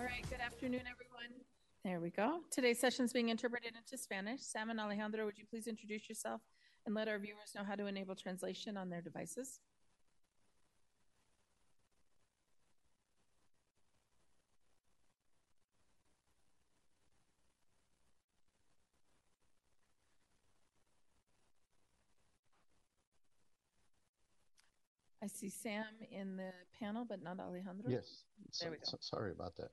All right, good afternoon, everyone. There we go. Today's session is being interpreted into Spanish. Sam and Alejandro, would you please introduce yourself and let our viewers know how to enable translation on their devices? I see Sam in the panel, but not Alejandro. Yes. So, There we go. so- sorry about that.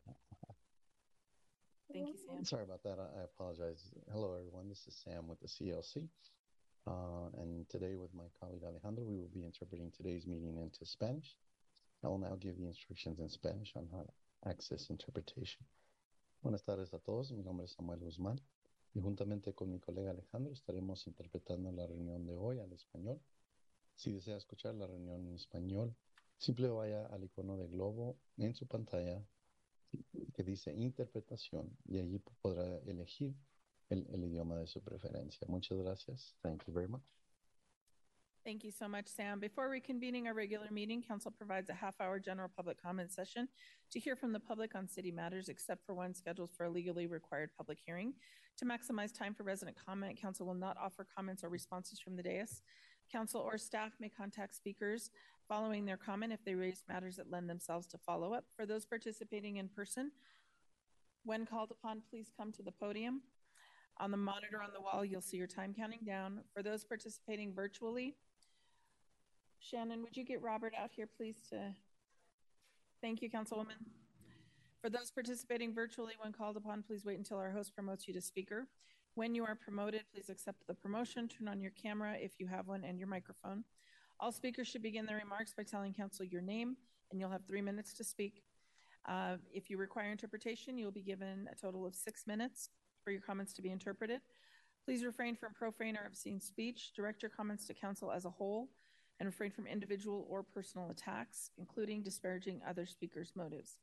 Thank you, Sam. Sorry about that. I, I apologize. Hello, everyone. This is Sam with the CLC. Uh, and today, with my colleague Alejandro, we will be interpreting today's meeting into Spanish. I will now give the instructions in Spanish on how to access interpretation. Buenas tardes a todos. Mi nombre es Samuel Guzmán y juntamente con mi colega Alejandro estaremos interpretando la reunión de hoy al español. Si desea escuchar la reunión en español, simple vaya al icono de globo en su pantalla que dice interpretación y allí podrá elegir el, el idioma de su preferencia. Muchas gracias. Thank you very much. Thank you so much, Sam. Before reconvening our regular meeting, council provides a half-hour general public comment session to hear from the public on city matters, except for one scheduled for a legally required public hearing. To maximize time for resident comment, council will not offer comments or responses from the dais. Council or staff may contact speakers following their comment if they raise matters that lend themselves to follow-up. For those participating in person, when called upon, please come to the podium. On the monitor on the wall, you'll see your time counting down. For those participating virtually, Shannon, would you get Robert out here, please, to, thank you, Councilwoman. For those participating virtually, when called upon, please wait until our host promotes you to speaker. When you are promoted, please accept the promotion, turn on your camera if you have one, and your microphone. All speakers should begin their remarks by telling council your name, and you'll have three minutes to speak. Uh, If you require interpretation, you'll be given a total of six minutes for your comments to be interpreted. Please refrain from profane or obscene speech. Direct your comments to council as a whole and refrain from individual or personal attacks, including disparaging other speakers' motives.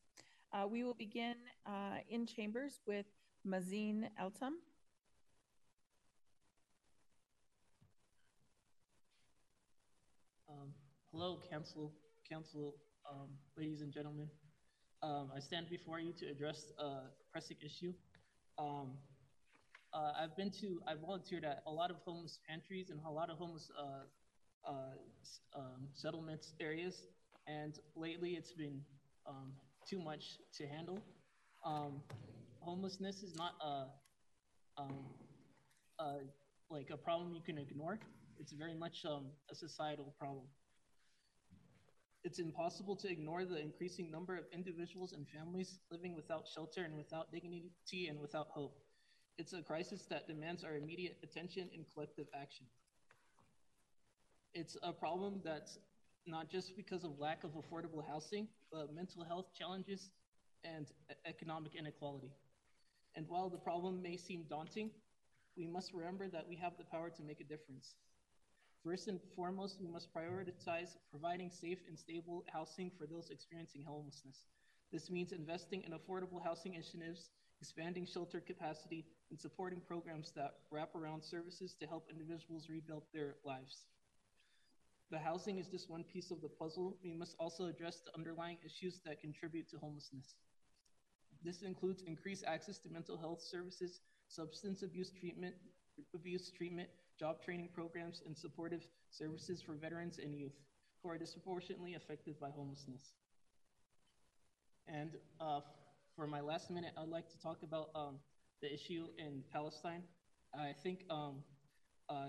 Uh, we will begin uh, in chambers with Mazin Eltum. Um, hello, council, council, um, ladies and gentlemen. Um, I stand before you to address a pressing issue. Um, uh, I've been to, I volunteered at a lot of homeless pantries and a lot of homeless uh, uh, um, settlements areas, and lately it's been um, too much to handle. Homelessness is not a, um, uh, like a problem you can ignore. It's very much um, a societal problem. It's impossible to ignore the increasing number of individuals and families living without shelter and without dignity and without hope. It's a crisis that demands our immediate attention and collective action. It's a problem that's not just because of lack of affordable housing, but mental health challenges and economic inequality. And while the problem may seem daunting, we must remember that we have the power to make a difference. First and foremost, we must prioritize providing safe and stable housing for those experiencing homelessness. This means investing in affordable housing initiatives, expanding shelter capacity, and supporting programs that wrap around services to help individuals rebuild their lives. The housing is just one piece of the puzzle. We must also address the underlying issues that contribute to homelessness. This includes increased access to mental health services, substance abuse treatment, abuse treatment, job training programs, and supportive services for veterans and youth who are disproportionately affected by homelessness. And uh, for my last minute, I'd like to talk about um, the issue in Palestine. I think um, uh,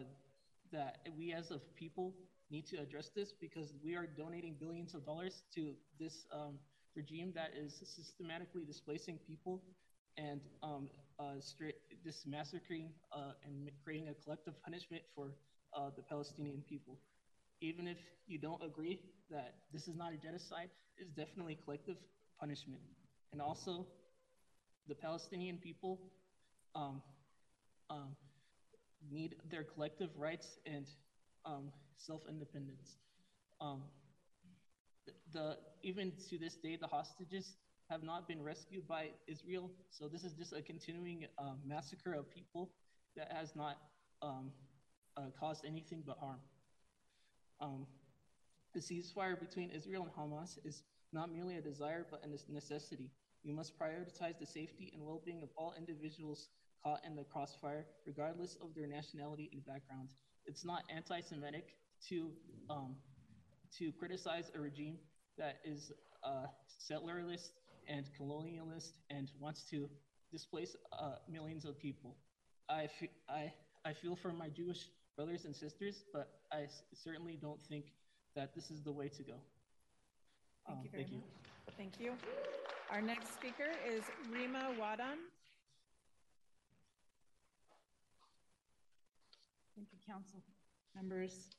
that we as a people need to address this because we are donating billions of dollars to this um, regime that is systematically displacing people and um, uh, straight, just massacring uh, and creating a collective punishment for uh, the Palestinian people. Even if you don't agree that this is not a genocide, it's definitely collective punishment. And also, the Palestinian people um, um, need their collective rights and um, self-independence. Um, th- the even to this day, the hostages have not been rescued by Israel. So this is just a continuing uh, massacre of people that has not um, uh, caused anything but harm. Um, the ceasefire between Israel and Hamas is not merely a desire, but a necessity. We must prioritize the safety and well being of all individuals caught in the crossfire, regardless of their nationality and background. It's not anti Semitic to, um, to criticize a regime that is uh, settlerist and colonialist and wants to displace uh, millions of people. I, I, I feel for my Jewish brothers and sisters, but I certainly don't think that this is the way to go. Thank Um, you very thank you. Thank you. Our next speaker is Rima Wadan. Thank you, council members.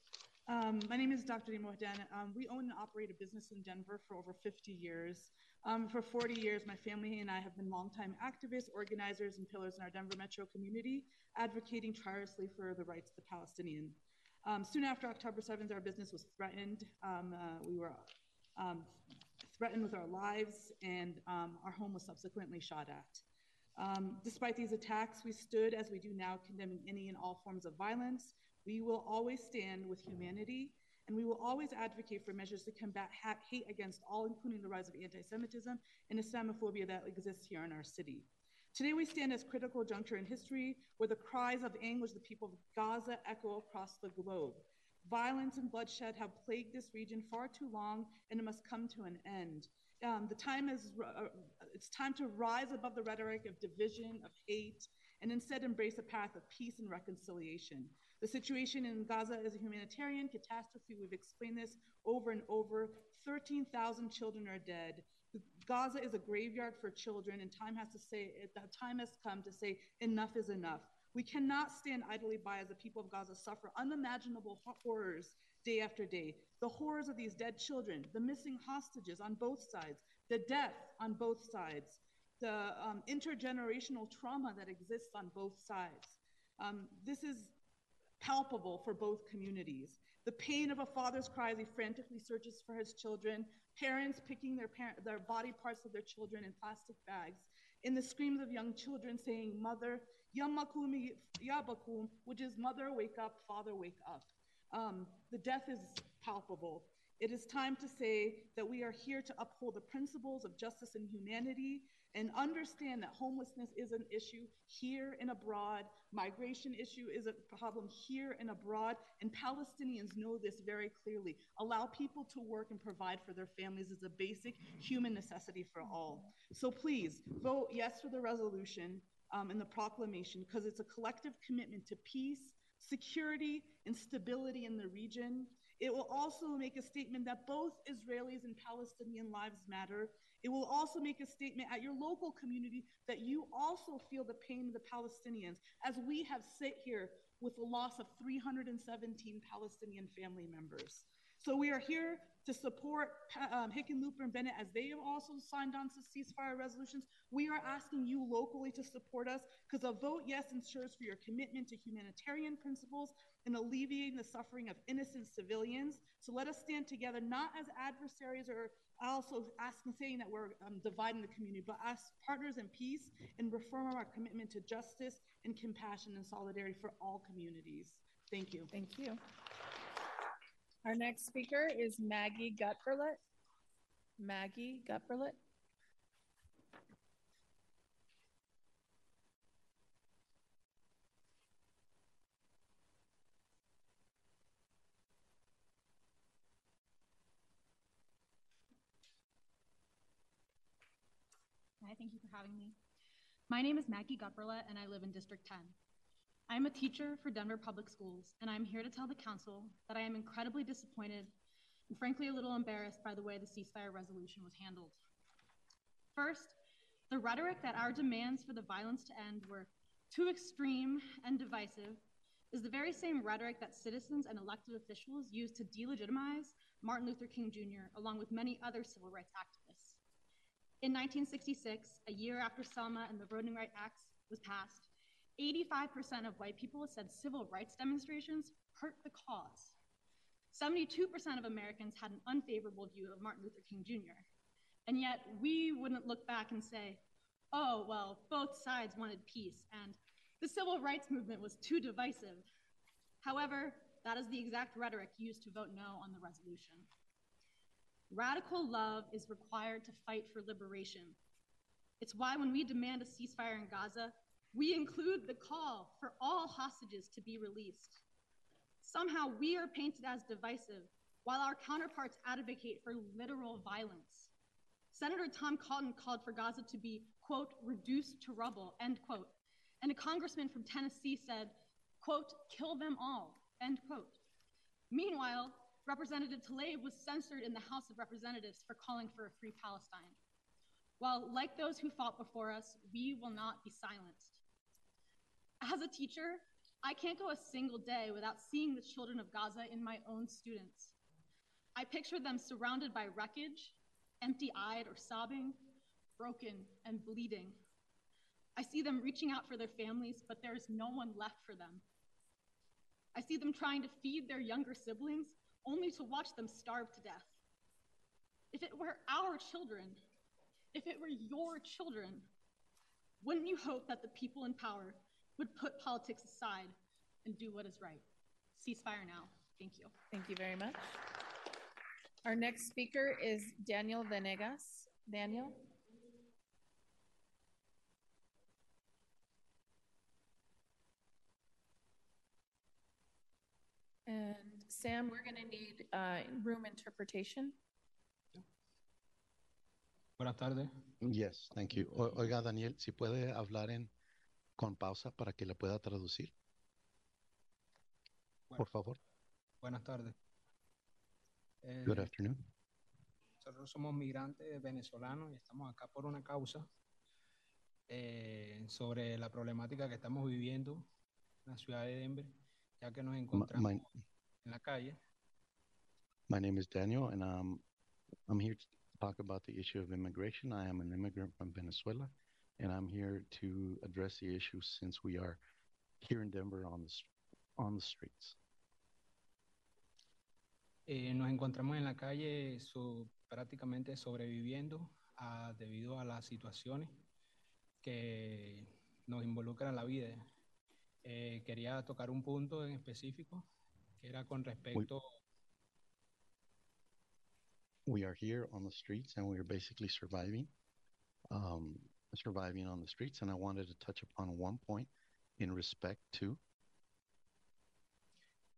Um, my name is Dr. Dima Wahdan. Um, we own and operate a business in Denver for over 50 years. Um, for 40 years, my family and I have been longtime activists, organizers, and pillars in our Denver metro community, advocating tirelessly for the rights of the Palestinian. Um, soon after October 7th, our business was threatened. Um, uh, we were um, threatened with our lives, and um, our home was subsequently shot at. Um, despite these attacks, we stood, as we do now, condemning any and all forms of violence. We will always stand with humanity, and we will always advocate for measures to combat ha- hate against all, including the rise of anti Semitism and Islamophobia that exists here in our city. Today, we stand at a critical juncture in history where the cries of anguish of the people of Gaza echo across the globe. Violence and bloodshed have plagued this region far too long, and it must come to an end. Um, the time is uh, it's time to rise above the rhetoric of division, of hate, and instead embrace a path of peace and reconciliation. The situation in Gaza is a humanitarian catastrophe. We've explained this over and over. 13,000 children are dead. Gaza is a graveyard for children, and time has to say time has come to say enough is enough. We cannot stand idly by as the people of Gaza suffer unimaginable horrors day after day. The horrors of these dead children, the missing hostages on both sides, the death on both sides, the um, intergenerational trauma that exists on both sides. Um, this is palpable for both communities. The pain of a father's cry as he frantically searches for his children, parents picking their, par- their body parts of their children in plastic bags, in the screams of young children saying, Mother, Yamakum Yabakum, which is Mother, wake up, Father, wake up. Um, the death is palpable. It is time to say that we are here to uphold the principles of justice and humanity and understand that homelessness is an issue here and abroad. Migration issue is a problem here and abroad. And Palestinians know this very clearly. Allow people to work and provide for their families is a basic human necessity for all. So please vote yes for the resolution um, and the proclamation because it's a collective commitment to peace, security, and stability in the region. It will also make a statement that both Israelis and Palestinian lives matter. It will also make a statement at your local community that you also feel the pain of the Palestinians, as we have sit here with the loss of 317 Palestinian family members. So we are here to support um, Hickenlooper and Bennet as they have also signed on to ceasefire resolutions. We are asking you locally to support us because a vote yes ensures for your commitment to humanitarian principles and alleviating the suffering of innocent civilians. So let us stand together, not as adversaries or also asking, saying that we're um, dividing the community, but as partners in peace and reform our commitment to justice and compassion and solidarity for all communities. Thank you. Thank you. Our next speaker is Maggie Gutberlet. Maggie Gutberlet. Thank you for having me. My name is Maggie Gutberlet, and I live in District 10. I'm a teacher for Denver Public Schools, and I'm here to tell the council that I am incredibly disappointed and frankly a little embarrassed by the way the ceasefire resolution was handled. First, the rhetoric that our demands for the violence to end were too extreme and divisive is the very same rhetoric that citizens and elected officials used to delegitimize Martin Luther King Jr., along with many other civil rights activists. In 1966, a year after Selma and the Voting Rights Act was passed, 85% of white people said civil rights demonstrations hurt the cause. 72% of Americans had an unfavorable view of Martin Luther King Jr. And yet, we wouldn't look back and say, oh, well, both sides wanted peace, and the civil rights movement was too divisive. However, that is the exact rhetoric used to vote no on the resolution. Radical love is required to fight for liberation. It's why when we demand a ceasefire in Gaza, we include the call for all hostages to be released. Somehow we are painted as divisive, while our counterparts advocate for literal violence. Senator Tom Cotton called for Gaza to be, quote, reduced to rubble, end quote. And a congressman from Tennessee said, quote, kill them all, end quote. Meanwhile, Representative Tlaib was censored in the House of Representatives for calling for a free Palestine. While, like those who fought before us, we will not be silenced. As a teacher, I can't go a single day without seeing the children of Gaza in my own students. I picture them surrounded by wreckage, empty eyed or sobbing, broken and bleeding. I see them reaching out for their families, but there is no one left for them. I see them trying to feed their younger siblings only to watch them starve to death. If it were our children, if it were your children, wouldn't you hope that the people in power would put politics aside and do what is right? Ceasefire now. Thank you. Thank you very much. Our next speaker is Daniel Venegas. Daniel? And Sam, we're going to need uh, room interpretation. Buenas tardes. Yes, thank you. O- oiga, Daniel, si puede hablar en con pausa para que le pueda traducir, Bueno, por favor. buenas tardes. Eh, Good afternoon. nosotros somos migrantes venezolanos y estamos acá por una causa eh, sobre la problemática que estamos viviendo en la ciudad de Denver, ya que nos My, encontramos my, en la calle. my name is Daniel, and um, I'm here to talk about the issue of immigration. I am an immigrant from Venezuela, and I'm here to address the issue since we are here in Denver on the on the streets. Eh, nos encontramos en la calle so- prácticamente sobreviviendo a- debido a las situaciones que nos involucran la vida. Eh, quería tocar un punto en específico, que era con respecto we are here on the streets and we are basically surviving, um, surviving on the streets. And I wanted to touch upon one point in respect to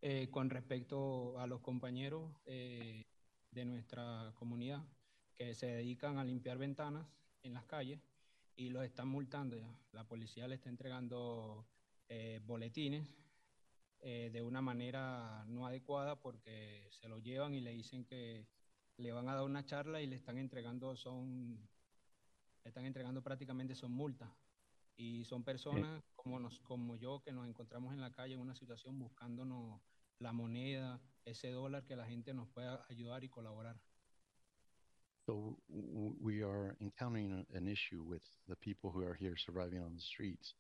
Eh, con respecto a los compañeros eh, de nuestra comunidad que se dedican a limpiar ventanas en las calles y los están multando ya. La policía le está entregando eh, boletines eh, de una manera no adecuada porque se lo llevan y le dicen que le van a dar una charla y le están entregando son le están entregando prácticamente son multas. Y son personas como nos como yo que nos encontramos en la calle en una situación buscándonos la moneda, ese dólar que la gente nos pueda ayudar y colaborar. So we are encountering an issue with the people who are here surviving on the streets,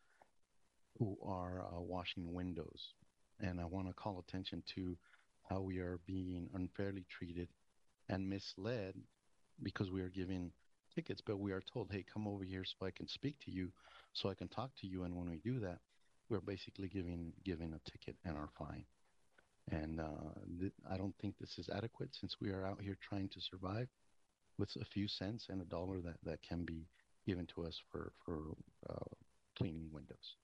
who are uh, washing windows, and I want to call attention to how we are being unfairly treated and misled because we are giving tickets, but we are told, "Hey, come over here so I can speak to you, so I can talk to you." And when we do that, we're basically giving giving a ticket and our fine. And uh, th- I don't think this is adequate since we are out here trying to survive with a few cents and a dollar that, that can be given to us for, for uh, cleaning windows.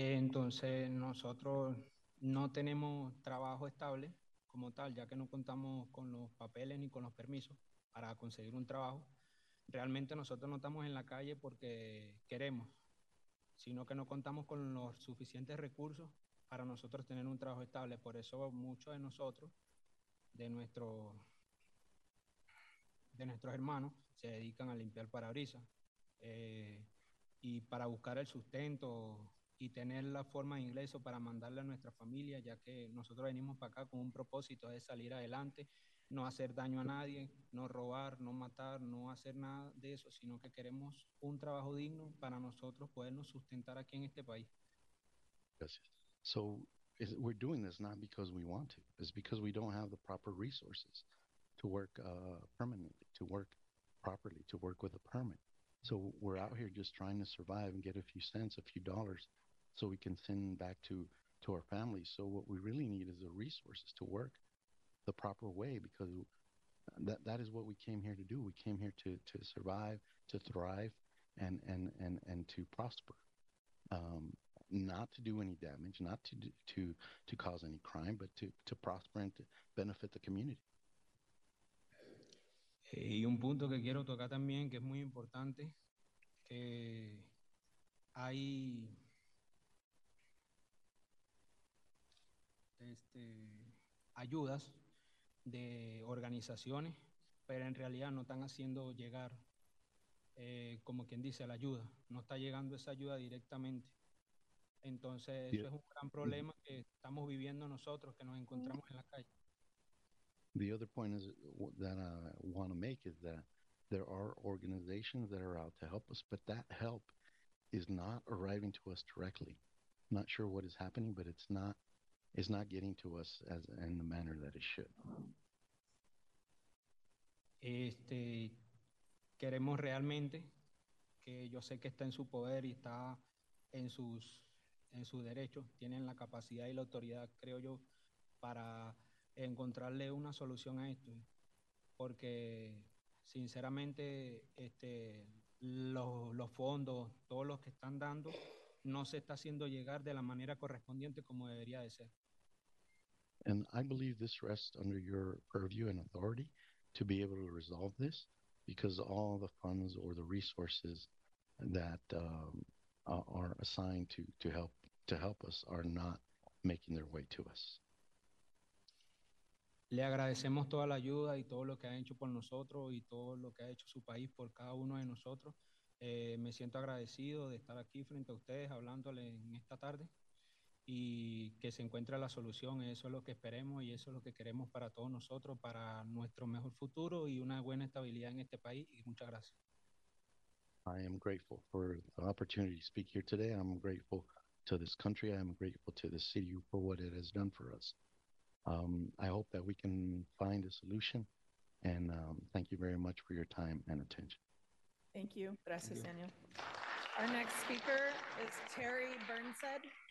Entonces nosotros no tenemos trabajo estable como tal, ya que no contamos con los papeles ni con los permisos para conseguir un trabajo. Realmente nosotros no estamos en la calle porque queremos, sino que no contamos con los suficientes recursos para nosotros tener un trabajo estable. Por eso muchos de nosotros, de, nuestro, de nuestros hermanos, se dedican a limpiar parabrisas. eh, y para buscar el sustento y tener la forma de ingreso para mandarle a nuestra familia, ya que nosotros venimos para acá con un propósito de salir adelante, no hacer daño a nadie, no robar, no matar, no hacer nada de eso, sino que queremos un trabajo digno para nosotros podernos sustentar aquí en este país. Yes. So is, we're doing this not because we want to, it's because we don't have the proper resources to work uh, permanently, to work properly, to work with a permit. So we're out here just trying to survive and get a few cents, a few dollars, so we can send back to to our families. So what we really need is the resources to work. the proper way because that that is what we came here to do. We came here to to survive, to thrive, and and and and to prosper. Um, not to do any damage, not to to to cause any crime, but to to prosper and to benefit the community. Eh, Y un punto que quiero tocar también, que es muy importante, que hay este, ayudas de organizaciones, pero en realidad no están haciendo llegar, eh, como quien dice, la ayuda. No está llegando esa ayuda directamente. Entonces, eso es un gran problema que estamos viviendo nosotros, que nos encontramos en la calle. The other point is that I want to make is that there are organizations that are out to help us, but that help is not arriving to us directly. Not sure what is happening, but it's not it's not getting to us as in the manner that it should. Este, queremos realmente que yo sé que está en su poder y está en sus, en sus derechos, tienen la capacidad y la autoridad, creo yo, para encontrarle una solución a esto. Porque sinceramente este, los, los fondos, todos los que están dando, no se está haciendo llegar de la manera correspondiente como debería de ser. And I believe this rests under your purview and authority to be able to resolve this because all the funds or the resources that um, are assigned to, to help to help us are not making their way to us. Le agradecemos toda la ayuda y todo lo que ha hecho por nosotros y todo lo que ha hecho su país por cada uno de nosotros. Eh, me siento agradecido de estar aquí frente a ustedes hablándole en esta tarde y que se encuentre la solución. Eso es lo que esperemos y eso es lo que queremos para todos nosotros, para nuestro mejor futuro y una buena estabilidad en este país. Y muchas gracias. I am grateful for the opportunity to speak here today. I'm grateful to this country. I am grateful to the city for what it has done for us. Um, I hope that we can find a solution. And um, thank you very much for your time and attention. Thank you. Gracias, you. Daniel. Our next speaker is Terry Burnsed.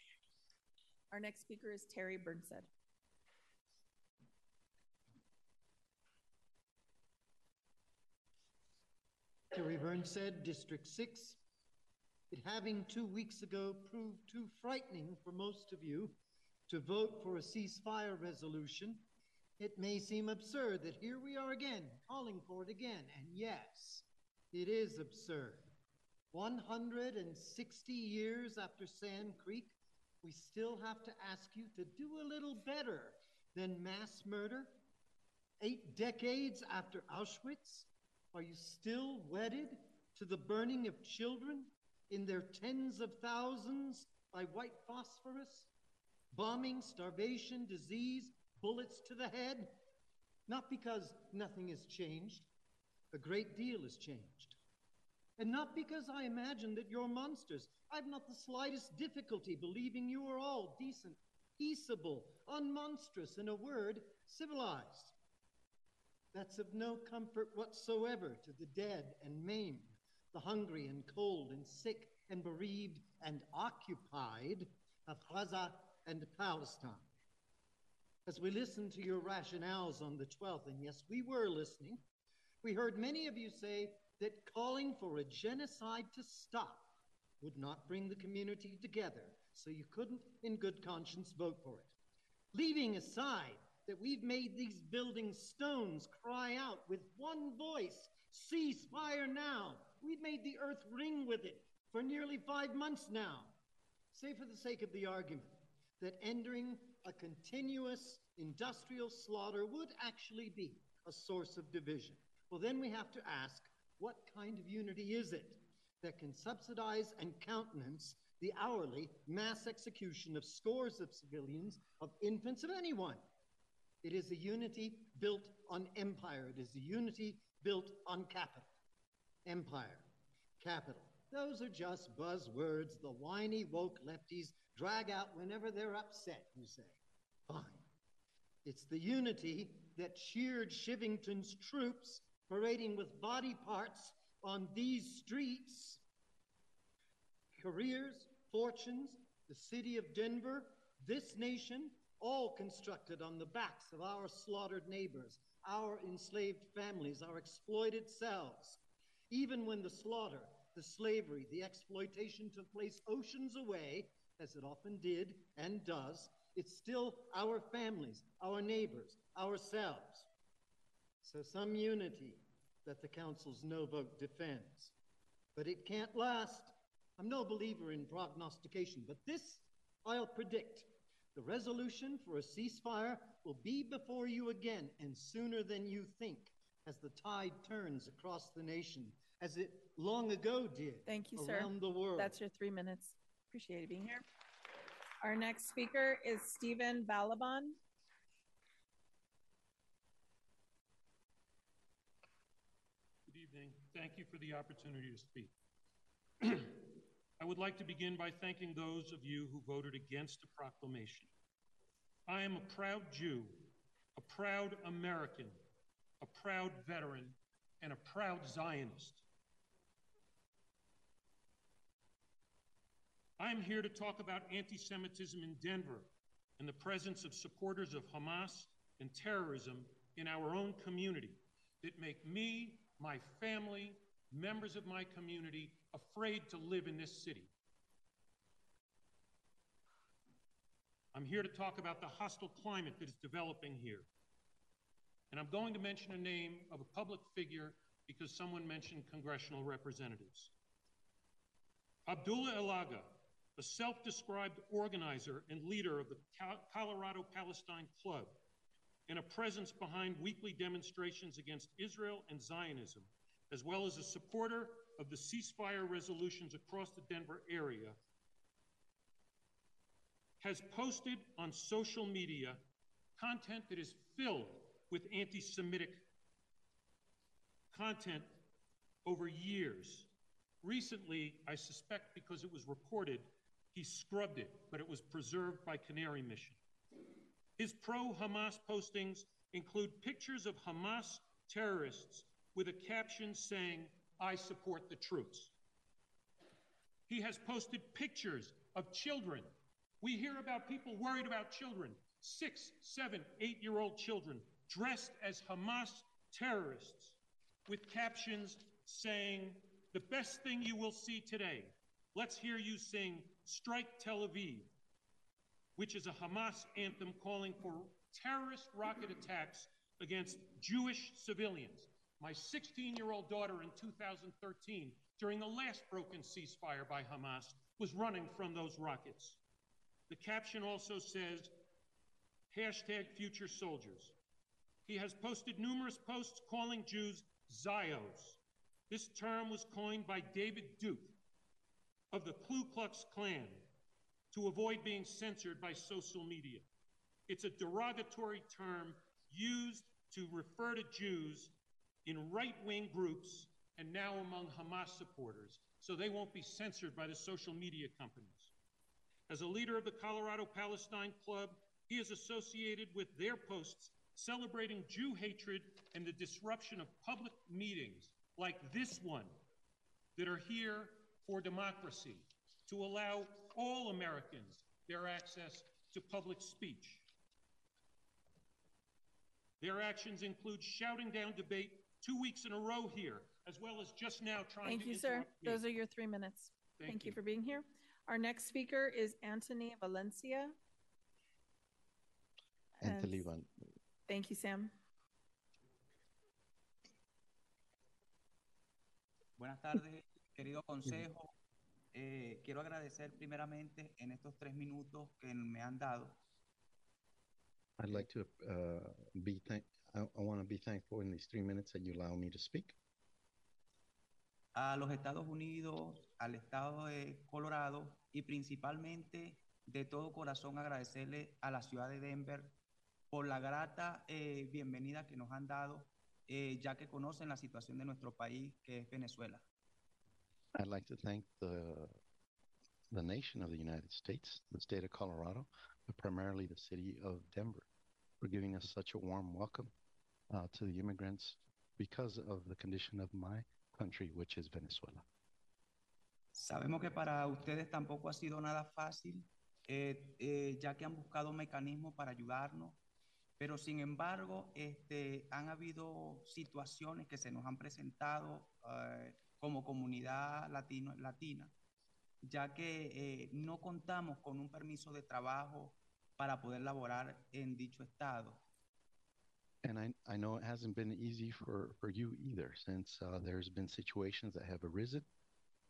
Our next speaker is Terry Burnsed. Terry Burnsed, District 6. It having two weeks ago proved too frightening for most of you to vote for a ceasefire resolution, it may seem absurd that here we are again, calling for it again. And yes, it is absurd. 160 years after Sand Creek, we still have to ask you to do a little better than mass murder. Eight decades after Auschwitz, are you still wedded to the burning of children in their tens of thousands by white phosphorus? Bombing, starvation, disease, bullets to the head? Not because nothing has changed, a great deal has changed. And not because I imagine that you're monsters. I've not the slightest difficulty believing you are all decent, peaceable, unmonstrous, in a word, civilized. That's of no comfort whatsoever to the dead and maimed, the hungry and cold and sick and bereaved and occupied of Gaza and Palestine. As we listened to your rationales on the 12th, and yes, we were listening, we heard many of you say that calling for a genocide to stop would not bring the community together, so you couldn't, in good conscience, vote for it. Leaving aside that we've made these building stones cry out with one voice cease fire now. We've made the earth ring with it for nearly five months now. Say, for the sake of the argument, that entering a continuous industrial slaughter would actually be a source of division. Well, then we have to ask what kind of unity is it that can subsidize and countenance the hourly mass execution of scores of civilians, of infants, of anyone? It is a unity built on empire. It is a unity built on capital. Empire, capital. Those are just buzzwords the whiny woke lefties drag out whenever they're upset, you say. Fine. It's the unity that cheered Chivington's troops parading with body parts on these streets. Careers, fortunes, the city of Denver, this nation, all constructed on the backs of our slaughtered neighbors, our enslaved families, our exploited selves. Even when the slaughter, the slavery, the exploitation took place oceans away, as it often did and does, it's still our families, our neighbors, ourselves. So some unity that the Council's no vote defends. But it can't last. I'm no believer in prognostication, but this I'll predict. The resolution for a ceasefire will be before you again, and sooner than you think, as the tide turns across the nation, as it long ago did Thank you, sir. around the world. That's your three minutes. Appreciate being here. Our next speaker is Stephen Balaban. Good evening. Thank you for the opportunity to speak. I would like to begin by thanking those of you who voted against the proclamation. I am a proud Jew, a proud American, a proud veteran, and a proud Zionist. I am here to talk about anti Semitism in Denver and the presence of supporters of Hamas and terrorism in our own community that make me, my family, members of my community afraid to live in this city. I'm here to talk about the hostile climate that is developing here. And I'm going to mention a name of a public figure because someone mentioned congressional representatives. Abdullah Elaga, a self described organizer and leader of the Colorado Palestine Club, and a presence behind weekly demonstrations against Israel and Zionism, as well as a supporter of the ceasefire resolutions across the Denver area, has posted on social media content that is filled with anti Semitic content over years. Recently, I suspect because it was reported, he scrubbed it, but it was preserved by Canary Mission. His pro Hamas postings include pictures of Hamas terrorists with a caption saying, I support the troops. He has posted pictures of children. We hear about people worried about children, six, seven, eight year old children dressed as Hamas terrorists with captions saying, The best thing you will see today. Let's hear you sing Strike Tel Aviv, which is a Hamas anthem calling for terrorist rocket attacks against Jewish civilians. My 16 year old daughter in 2013, during the last broken ceasefire by Hamas, was running from those rockets. The caption also says, hashtag future soldiers. He has posted numerous posts calling Jews Zios. This term was coined by David Duke of the Ku Klux Klan to avoid being censored by social media. It's a derogatory term used to refer to Jews in right wing groups and now among Hamas supporters, so they won't be censored by the social media companies. As a leader of the Colorado Palestine Club, he is associated with their posts celebrating Jew hatred and the disruption of public meetings like this one that are here for democracy, to allow all Americans their access to public speech. Their actions include shouting down debate two weeks in a row here, as well as just now trying Thank to you, sir. me. Those are your three minutes. Thank Thank you you. for being here. Our next speaker is Anthony Valencia. Anthony And- Van, Thank you, Sam. Buenas tardes, querido consejo. Eh, quiero agradecer primeramente en estos tres minutos que me han dado I'd like to uh, be thank. I, I want to be thankful in these three minutes that you allow me to speak a los Estados Unidos, al estado de Colorado y principalmente de todo corazón agradecerle a la ciudad de Denver por la grata eh, bienvenida que nos han dado, eh, ya que conocen la situación de nuestro país, que es Venezuela. I'd like to thank the the nation of the United States, the state of Colorado, but primarily the city of Denver, for giving us such a warm welcome uh, to the immigrants because of the condition of my country, which is Venezuela. Sabemos que para ustedes tampoco ha sido nada fácil eh, eh, ya que han buscado mecanismos para ayudarnos, pero sin embargo, este, han habido situaciones que se nos han presentado eh, como comunidad latino, latina, ya que eh, no contamos con un permiso de trabajo para poder laborar en dicho estado. And I, I know it hasn't been easy for, for you either, since uh, there's been situations that have arisen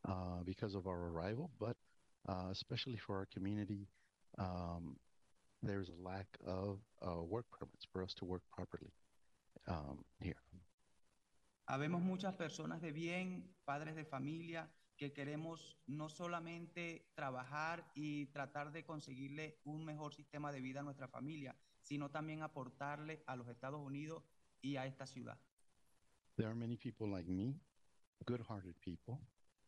uh, because of our arrival, but uh, especially for our community, um, there's a lack of uh, work permits for us to work properly um, here. Habemos muchas personas de bien, padres de familia, que queremos no solamente trabajar y tratar de conseguirle un mejor sistema de vida a nuestra familia, sino también aportarle a los Estados Unidos y a esta ciudad. There are many people like me, good hearted people,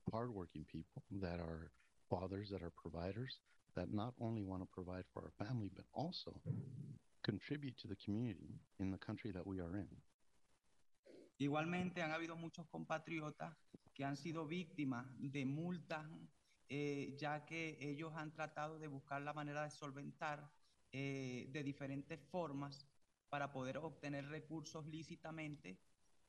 hardworking people that are fathers, that are providers, that not only want to provide for our family, but also contribute to the community in the country that we are in. Igualmente han habido muchos compatriotas que han sido víctimas de multas, eh, ya que ellos han tratado de buscar la manera de solventar eh, de diferentes formas para poder obtener recursos lícitamente,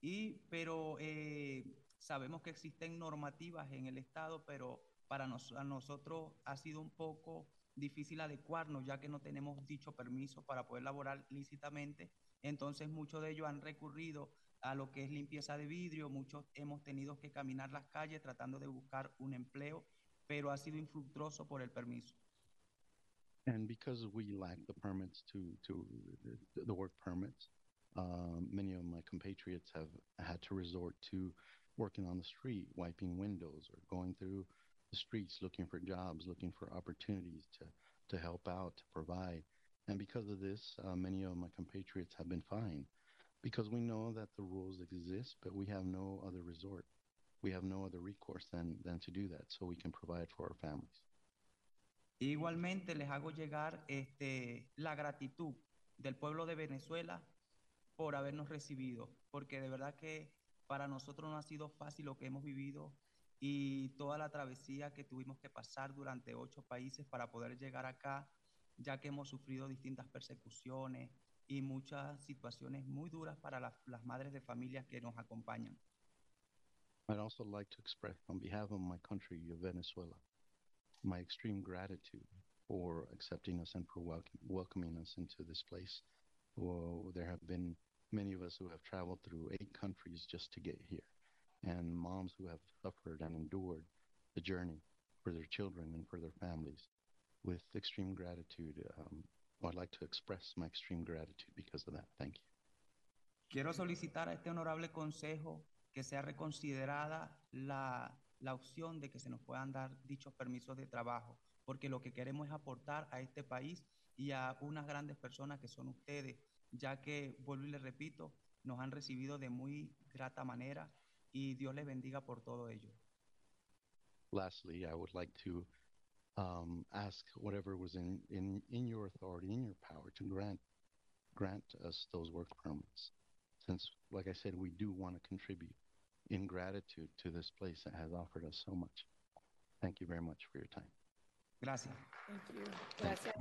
y, pero eh, sabemos que existen normativas en el Estado, pero para nos- a nosotros ha sido un poco difícil adecuarnos, ya que no tenemos dicho permiso para poder laborar lícitamente. Entonces muchos de ellos han recurrido a lo que es limpieza de vidrio, muchos hemos tenido que caminar las calles tratando de buscar un empleo, pero ha sido infructuoso por el permiso. And because we lack the permits to, to the, work permits, um, many of my compatriots have had to resort to working on the street, wiping windows, or going through the streets looking for jobs, looking for opportunities to, to help out, to provide. And because of this, uh, many of my compatriots have been fined because we know that the rules exist, but we have no other resort. We have no other recourse than, than to do that so we can provide for our families. Igualmente les hago llegar este, la gratitud del pueblo de Venezuela por habernos recibido, porque de verdad que para nosotros no ha sido fácil lo que hemos vivido y toda la travesía que tuvimos que pasar durante ocho países para poder llegar acá, ya que hemos sufrido distintas persecuciones y muchas situaciones muy duras para las, las madres de familias que nos acompañan. I'd also like to express, on behalf of my country of Venezuela, my extreme gratitude for accepting us and for welcome, welcoming us into this place. Well, there have been many of us who have traveled through eight countries just to get here, and moms who have suffered and endured the journey for their children and for their families. With extreme gratitude, um, I'd like to express my extreme gratitude because of that. Thank you. Quiero solicitar a este honorable consejo que sea reconsiderada la, la opción de que se nos puedan dar dichos permisos de trabajo, porque lo que queremos es aportar a este país y a unas grandes personas que son ustedes, ya que, vuelvo y les repito, nos han recibido de muy grata manera y Dios les bendiga por todo ello. lastly, I would like to um, ask whatever was in, in, in your authority, in your power, to grant grant us those work permits. Since, like I said, we do want to contribute in gratitude to this place that has offered us so much. Thank you very much for your time. Gracias. Thank you. Gracias.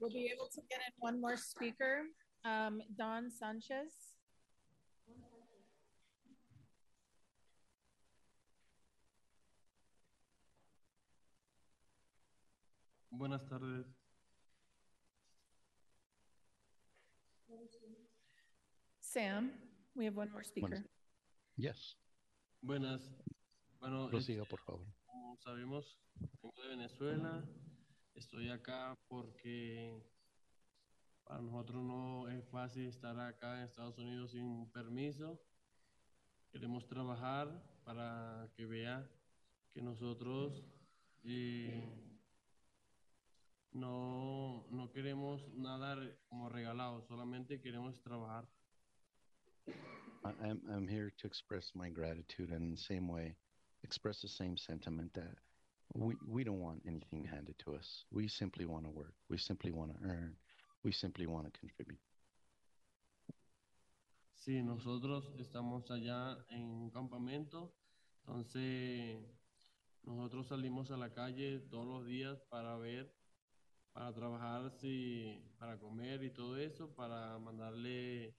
We'll be able to get in one more speaker, um, Don Sanchez. Buenas tardes. Sam, we have one more speaker. Yes, Buenas. Bueno, prosiga, este, por favor. como sabemos, vengo de Venezuela. Estoy acá porque para nosotros no es fácil estar acá en Estados Unidos sin permiso. Queremos trabajar para que vea que nosotros eh, no, no queremos nada como regalado, solamente queremos trabajar. I'm, I'm here to express my gratitude and in the same way express the same sentiment that we, we don't want anything handed to us. We simply want to work. We simply want to earn. We simply want to contribute. Sí, nosotros estamos allá en un campamento, entonces Nosotros salimos a la calle todos los días para ver, para trabajar, si, para comer y todo eso, para mandarle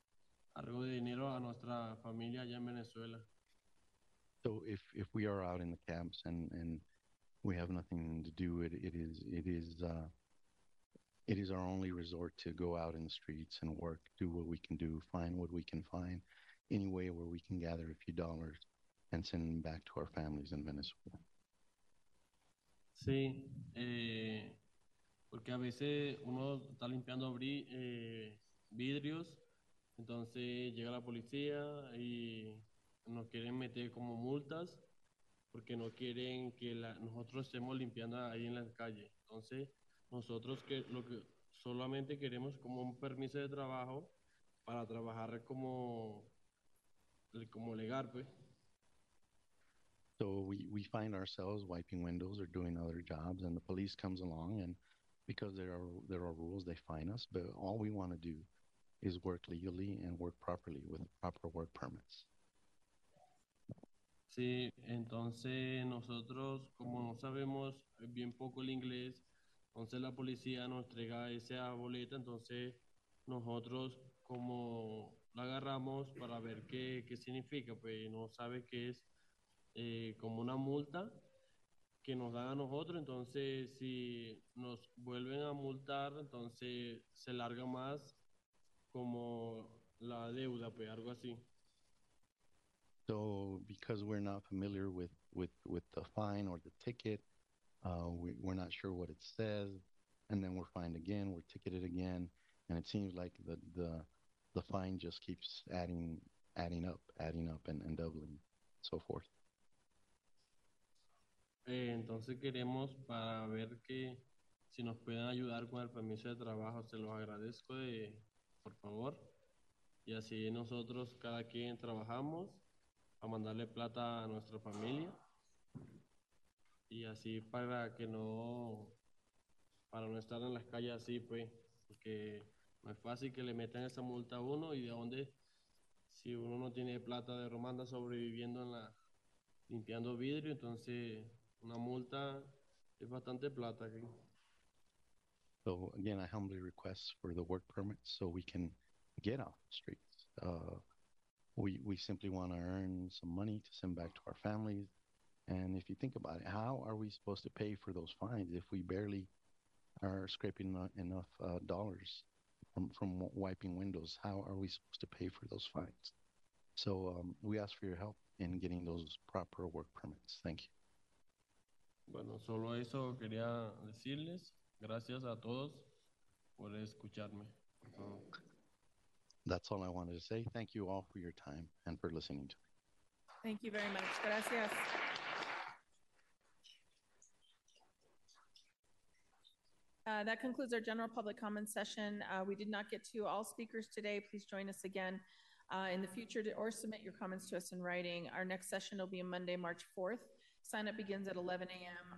algo de dinero a nuestra familia allá en Venezuela. So if if we are out in the camps and and we have nothing to do, it it is it is uh, it is our only resort to go out in the streets and work, do what we can do, find what we can find, any way where we can gather a few dollars and send them back to our families in Venezuela. Sí, eh, porque a veces uno está limpiando eh, vidrios, entonces llega la policía y nos quieren meter como multas porque no quieren que la- nosotros estemos limpiando ahí en la calle. Entonces, nosotros que lo que solamente queremos como un permiso de trabajo para trabajar como, como legal, pues. So we, we find ourselves wiping windows or doing other jobs, and the police comes along, and because there are there are rules, they fine us. But all we want to do is work legally and work properly with proper work permits. Sí, entonces nosotros, como no sabemos bien poco el inglés, entonces la policía nos entrega esa boleta, entonces nosotros como la agarramos para ver qué, qué significa, pues no sabe qué es eh, como una multa que nos dan a nosotros, entonces si nos vuelven a multar, entonces se larga más como la deuda, pues algo así. So because we're not familiar with with with the fine or the ticket, uh, we, we're not sure what it says, and then we're fined again, we're ticketed again, and it seems like the the the fine just keeps adding adding up, adding up, and, and doubling, so forth. Eh, entonces queremos para ver que si nos pueden ayudar con el permiso de trabajo, se los agradezco de, por favor. Y así nosotros cada quien trabajamos a mandarle plata a nuestra familia. Y así para que no, para no estar en las calles así, pues, porque no es fácil que le metan esa multa a uno y de dónde, si uno no tiene plata de romanda sobreviviendo en la, limpiando vidrio, entonces una multa es bastante plata aquí. So again, I humbly request for the work permits so we can get off the streets. Uh, we we simply want to earn some money to send back to our families. And if you think about it, how are we supposed to pay for those fines if we barely are scraping enough uh, dollars from from wiping windows? How are we supposed to pay for those fines? So um, we ask for your help in getting those proper work permits. Thank you. Bueno, solo eso quería decirles. Gracias a todos por escucharme. por favor. That's all I wanted to say. Thank you all for your time and for listening to me. Thank you very much. Gracias. Uh, that concludes our general public comment session. Uh, we did not get to all speakers today. Please join us again uh, in the future to, or submit your comments to us in writing. Our next session will be on Monday, March 4th. Sign up begins at 11 a.m.